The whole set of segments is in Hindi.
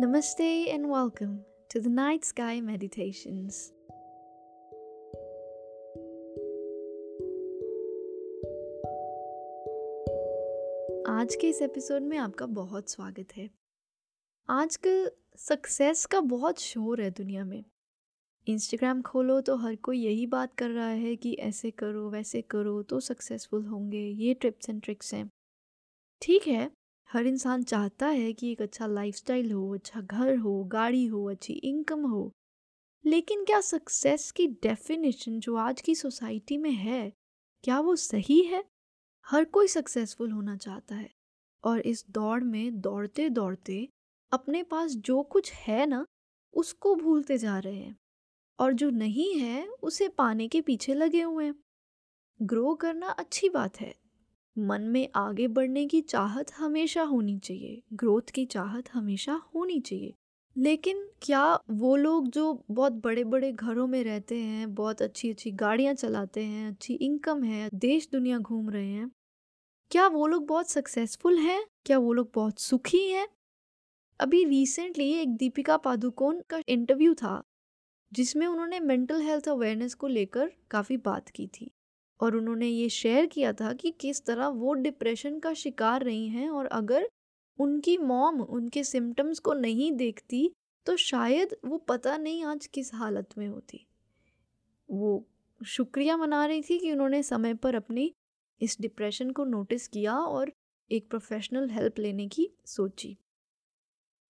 Namaste and welcome to the Night Sky Meditations. आज के इस एपिसोड में आपका बहुत स्वागत है। आजकल सक्सेस का बहुत शोर है दुनिया में। इंस्टाग्राम खोलो तो हर कोई यही बात कर रहा है कि ऐसे करो, वैसे करो तो सक्सेसफुल होंगे, ये टिप्स एंड ट्रिक्स हैं। ठीक है हर इंसान चाहता है कि एक अच्छा लाइफस्टाइल हो अच्छा घर हो, गाड़ी हो, अच्छी इनकम हो। लेकिन क्या सक्सेस की डेफिनेशन जो आज की सोसाइटी में है, क्या वो सही है? हर कोई सक्सेसफुल होना चाहता है। और इस दौड़ में दौड़ते दौड़ते अपने पास जो कुछ है ना, उसको भूलते जा रहे हैं। और जो नहीं है, उसे पाने के पीछे लगे हुए हैं। ग्रो करना अच्छी बात है। मन में आगे बढ़ने की चाहत हमेशा होनी चाहिए, ग्रोथ की चाहत हमेशा होनी चाहिए। लेकिन क्या वो लोग जो बहुत बड़े बड़े घरों में रहते हैं, बहुत अच्छी अच्छी गाड़ियाँ चलाते हैं, अच्छी इनकम है, देश दुनिया घूम रहे हैं, क्या वो लोग बहुत सक्सेसफुल हैं? क्या वो लोग बहुत सुखी हैं? अभी रिसेंटली एक दीपिका पादुकोण का इंटरव्यू था, जिसमें उन्होंने मेंटल हेल्थ अवेयरनेस को लेकर काफ़ी बात की थी। और उन्होंने ये शेयर किया था कि किस तरह वो डिप्रेशन का शिकार रही हैं और अगर उनकी मॉम उनके सिम्टम्स को नहीं देखती तो शायद वो पता नहीं आज किस हालत में होती। वो शुक्रिया मना रही थी कि उन्होंने समय पर अपनी इस डिप्रेशन को नोटिस किया और एक प्रोफेशनल हेल्प लेने की सोची।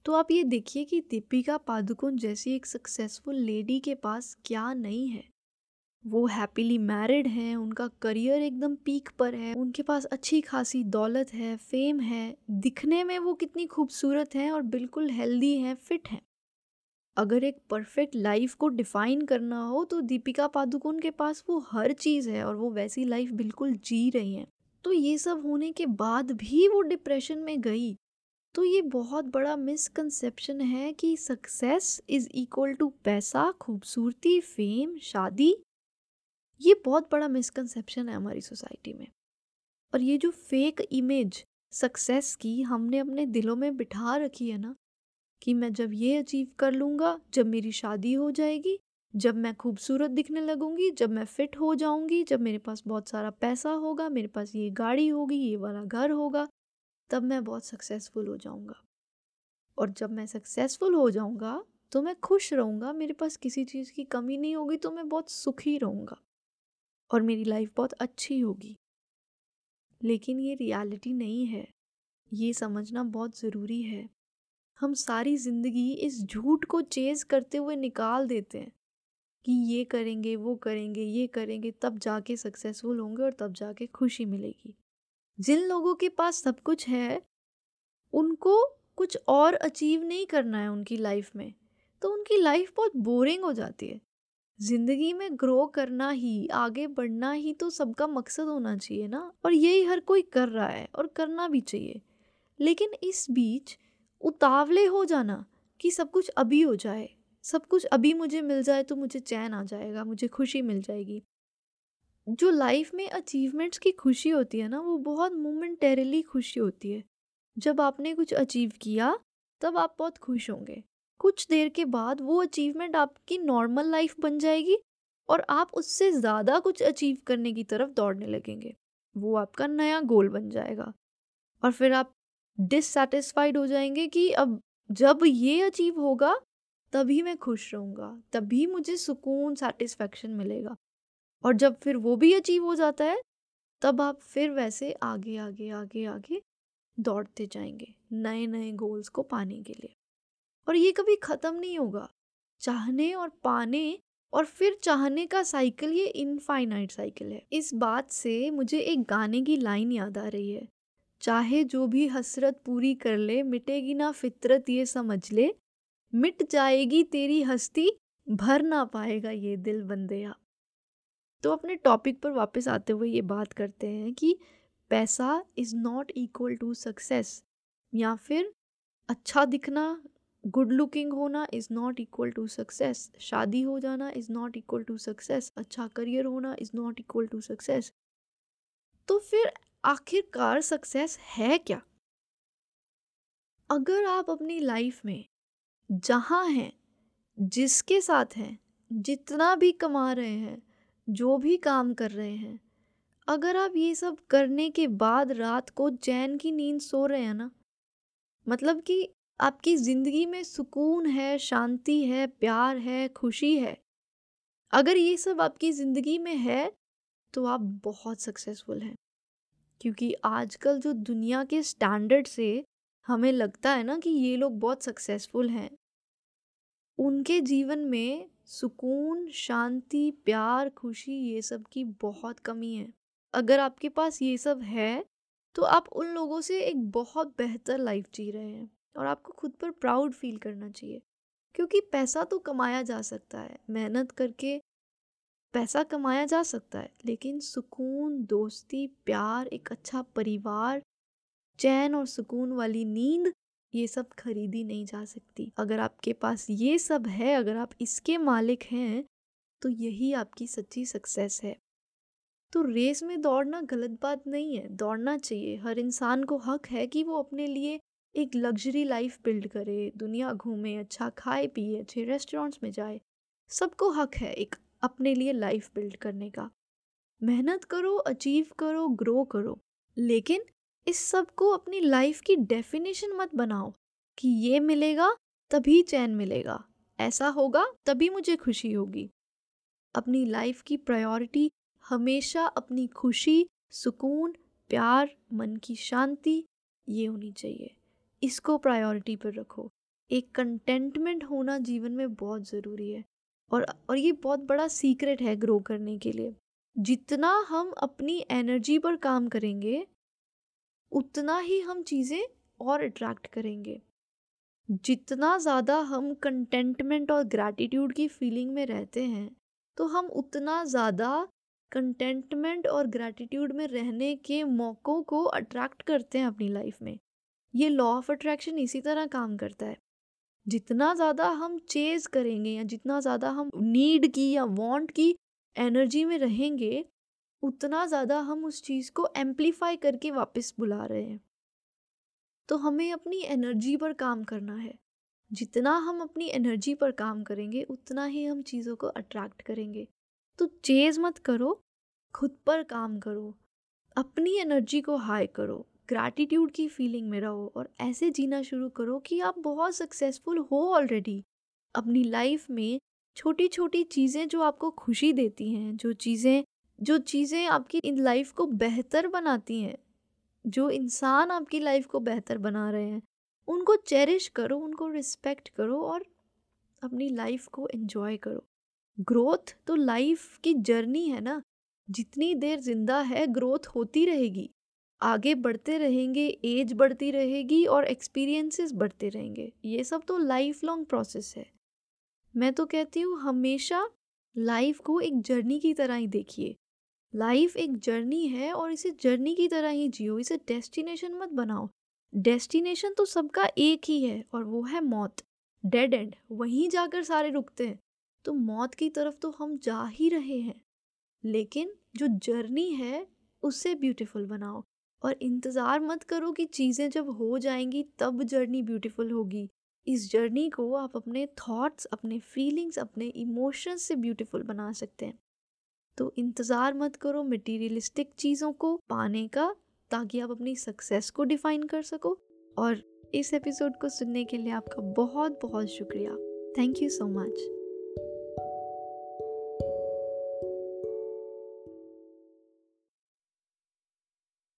तो आप ये देखिए कि दीपिका पादुकोण जैसी एक सक्सेसफुल लेडी के पास क्या नहीं है। वो हैप्पीली मैरिड हैं, उनका करियर एकदम पीक पर है, उनके पास अच्छी खासी दौलत है फेम है, दिखने में वो कितनी खूबसूरत हैं और बिल्कुल हेल्दी हैं फिट हैं। अगर एक परफेक्ट लाइफ को डिफाइन करना हो तो दीपिका पादुकोण के पास वो हर चीज़ है और वो वैसी लाइफ बिल्कुल जी रही हैं। तो ये सब होने के बाद भी वो डिप्रेशन में गई। तो ये बहुत बड़ा मिसकंसेप्शन है कि सक्सेस इज़ इक्वल टू पैसा, खूबसूरती फेम शादी ये बहुत बड़ा मिसकंसेप्शन है हमारी सोसाइटी में। और ये जो फेक इमेज सक्सेस की हमने अपने दिलों में बिठा रखी है ना, कि मैं जब ये अचीव कर लूँगा, जब मेरी शादी हो जाएगी, जब मैं खूबसूरत दिखने लगूँगी, जब मैं फिट हो जाऊँगी, जब मेरे पास बहुत सारा पैसा होगा, मेरे पास ये गाड़ी होगी, ये वाला घर होगा, तब मैं बहुत सक्सेसफुल हो जाऊँगा। और जब मैं सक्सेसफुल हो जाऊँगा तो मैं खुश रहूँगा, मेरे पास किसी चीज़ की कमी नहीं होगी तो मैं बहुत सुखी रहूँगा। और मेरी लाइफ बहुत अच्छी होगी। लेकिन ये रियलिटी नहीं है। ये समझना बहुत ज़रूरी है। हम सारी ज़िंदगी इस झूठ को चेज़ करते हुए निकाल देते हैं कि ये करेंगे, वो करेंगे, ये करेंगे, तब जाके सक्सेसफुल होंगे और तब जाके खुशी मिलेगी। जिन लोगों के पास सब कुछ है, उनको कुछ और अचीव नहीं करना है उनकी लाइफ में तो उनकी लाइफ बहुत बोरिंग हो जाती है। ज़िंदगी में ग्रो करना ही, आगे बढ़ना ही तो सबका मकसद होना चाहिए ना। और यही हर कोई कर रहा है और करना भी चाहिए। लेकिन इस बीच उतावले हो जाना कि सब कुछ अभी हो जाए। सब कुछ अभी मुझे मिल जाए तो मुझे चैन आ जाएगा, मुझे खुशी मिल जाएगी। जो लाइफ में अचीवमेंट्स की खुशी होती है ना, वो बहुत मोमेंटेरली खुशी होती है। जब आपने कुछ अचीव किया, तब आप बहुत खुश होंगे। कुछ देर के बाद वो अचीवमेंट आपकी नॉर्मल लाइफ बन जाएगी और आप उससे ज़्यादा कुछ अचीव करने की तरफ़ दौड़ने लगेंगे। वो आपका नया गोल बन जाएगा। और फिर आप डिससेटिस्फाइड हो जाएँगे कि अब जब ये अचीव होगा, तभी मैं खुश रहूँगा, तभी मुझे सुकून सेटिस्फेक्शन मिलेगा। और जब फिर वो भी अचीव हो जाता है, तब आप फिर वैसे आगे आगे आगे आगे दौड़ते जाएँगे नए नए गोल्स को पाने के लिए। और ये कभी ख़त्म नहीं होगा। चाहने और पाने और फिर चाहने का साइकिल ये इनफाइनाइट साइकिल है। इस बात से मुझे एक गाने की लाइन याद आ रही है। चाहे जो भी हसरत पूरी कर ले, मिटेगी ना फितरत ये समझ ले। मिट जाएगी तेरी हस्ती, भर ना पाएगा ये दिल बंदया तो अपने टॉपिक पर वापस आते हुए ये बात करते हैं कि पैसा is not equal to success या फिर अच्छा दिखना गुड लुकिंग होना is not equal to success शादी हो जाना is not equal to success अच्छा करियर होना is not equal to success तो फिर आखिरकार सक्सेस है क्या? अगर आप अपनी लाइफ में जहाँ हैं, जिसके साथ हैं, जितना भी कमा रहे हैं, जो भी काम कर रहे हैं, अगर आप ये सब करने के बाद रात को चैन की नींद सो रहे हैं ना मतलब कि आपकी ज़िंदगी में सुकून है, शांति है, प्यार है, खुशी है। अगर ये सब आपकी ज़िंदगी में है तो आप बहुत सक्सेसफुल हैं। क्योंकि आजकल जो दुनिया के स्टैंडर्ड से हमें लगता है ना कि ये लोग बहुत सक्सेसफुल हैं, उनके जीवन में सुकून, शांति, प्यार, खुशी ये सब की बहुत कमी है। अगर आपके पास ये सब है तो आप उन लोगों से एक बहुत बेहतर लाइफ जी रहे हैं। और आपको खुद पर प्राउड फील करना चाहिए। क्योंकि पैसा तो कमाया जा सकता है, मेहनत करके पैसा कमाया जा सकता है, लेकिन सुकून, दोस्ती, प्यार, एक अच्छा परिवार, चैन और सुकून वाली नींद, ये सब खरीदी नहीं जा सकती। अगर आपके पास ये सब है, अगर आप इसके मालिक हैं तो यही आपकी सच्ची सक्सेस है। तो रेस में दौड़ना गलत बात नहीं है। दौड़ना चाहिए। हर इंसान को हक है कि वो अपने लिए एक लग्जरी लाइफ बिल्ड करे, दुनिया घूमे अच्छा खाए, पिए, अच्छे रेस्टोरेंट्स में जाए, सबको हक है एक अपने लिए लाइफ बिल्ड करने का। मेहनत करो अचीव करो ग्रो करो, लेकिन इस सबको अपनी लाइफ की डेफिनेशन मत बनाओ कि ये मिलेगा, तभी चैन मिलेगा। ऐसा होगा, तभी मुझे खुशी होगी। अपनी लाइफ की प्रायोरिटी हमेशा अपनी खुशी, सुकून, प्यार, मन की शांति, ये होनी चाहिए। इसको प्रायोरिटी पर रखो। एक कंटेंटमेंट होना जीवन में बहुत ज़रूरी है और और ये बहुत बड़ा सीक्रेट है ग्रो करने के लिए। जितना हम अपनी एनर्जी पर काम करेंगे, उतना ही हम चीज़ें और अट्रैक्ट करेंगे। जितना ज़्यादा हम कंटेंटमेंट और ग्रैटिट्यूड की फीलिंग में रहते हैं तो हम उतना ज़्यादा कंटेंटमेंट और ग्रैटिट्यूड में रहने के मौक़ों को अट्रैक्ट करते हैं अपनी लाइफ में। ये लॉ ऑफ़ अट्रैक्शन इसी तरह काम करता है। जितना ज़्यादा हम चेज़ करेंगे या जितना ज़्यादा हम नीड की या वांट की एनर्जी में रहेंगे, उतना ज़्यादा हम उस चीज़ को एम्पलीफाई करके वापस बुला रहे हैं। तो हमें अपनी एनर्जी पर काम करना है। जितना हम अपनी एनर्जी पर काम करेंगे, उतना ही हम चीज़ों को अट्रैक्ट करेंगे। तो चेज़ मत करो, खुद पर काम करो, अपनी एनर्जी को हाई करो। ग्रैटिट्यूड की फीलिंग में रहो और ऐसे जीना शुरू करो कि आप बहुत सक्सेसफुल हो ऑलरेडी अपनी लाइफ में छोटी छोटी चीज़ें जो आपको खुशी देती हैं, जो चीज़ें जो चीज़ें आपकी इन लाइफ को बेहतर बनाती हैं, जो इंसान आपकी लाइफ को बेहतर बना रहे हैं, उनको चेरिश करो, उनको रिस्पेक्ट करो और अपनी लाइफ को एंजॉय करो। ग्रोथ तो लाइफ की जर्नी है ना? जितनी देर ज़िंदा है ग्रोथ होती रहेगी। आगे बढ़ते रहेंगे, एज बढ़ती रहेगी और एक्सपीरियंसेस बढ़ते रहेंगे। ये सब तो लाइफ लॉन्ग प्रोसेस है। मैं तो कहती हूँ, हमेशा लाइफ को एक जर्नी की तरह ही देखिए। लाइफ एक जर्नी है और इसे जर्नी की तरह ही जियो, इसे डेस्टिनेशन मत बनाओ। डेस्टिनेशन तो सबका एक ही है और वो है मौत। डेड एंड वहीं जाकर सारे रुकते हैं। तो मौत की तरफ़ तो हम जा ही रहे हैं। लेकिन जो जर्नी है उससे ब्यूटीफुल बनाओ। और इंतज़ार मत करो कि चीज़ें जब हो जाएँगी, तब जर्नी ब्यूटीफुल होगी। इस जर्नी को आप अपने थॉट्स, अपने फीलिंग्स, अपने इमोशंस से ब्यूटीफुल बना सकते हैं। तो इंतज़ार मत करो मटीरियलिस्टिक चीज़ों को पाने का, ताकि आप अपनी सक्सेस को डिफाइन कर सको। और इस एपिसोड को सुनने के लिए आपका बहुत बहुत शुक्रिया। Thank you so much.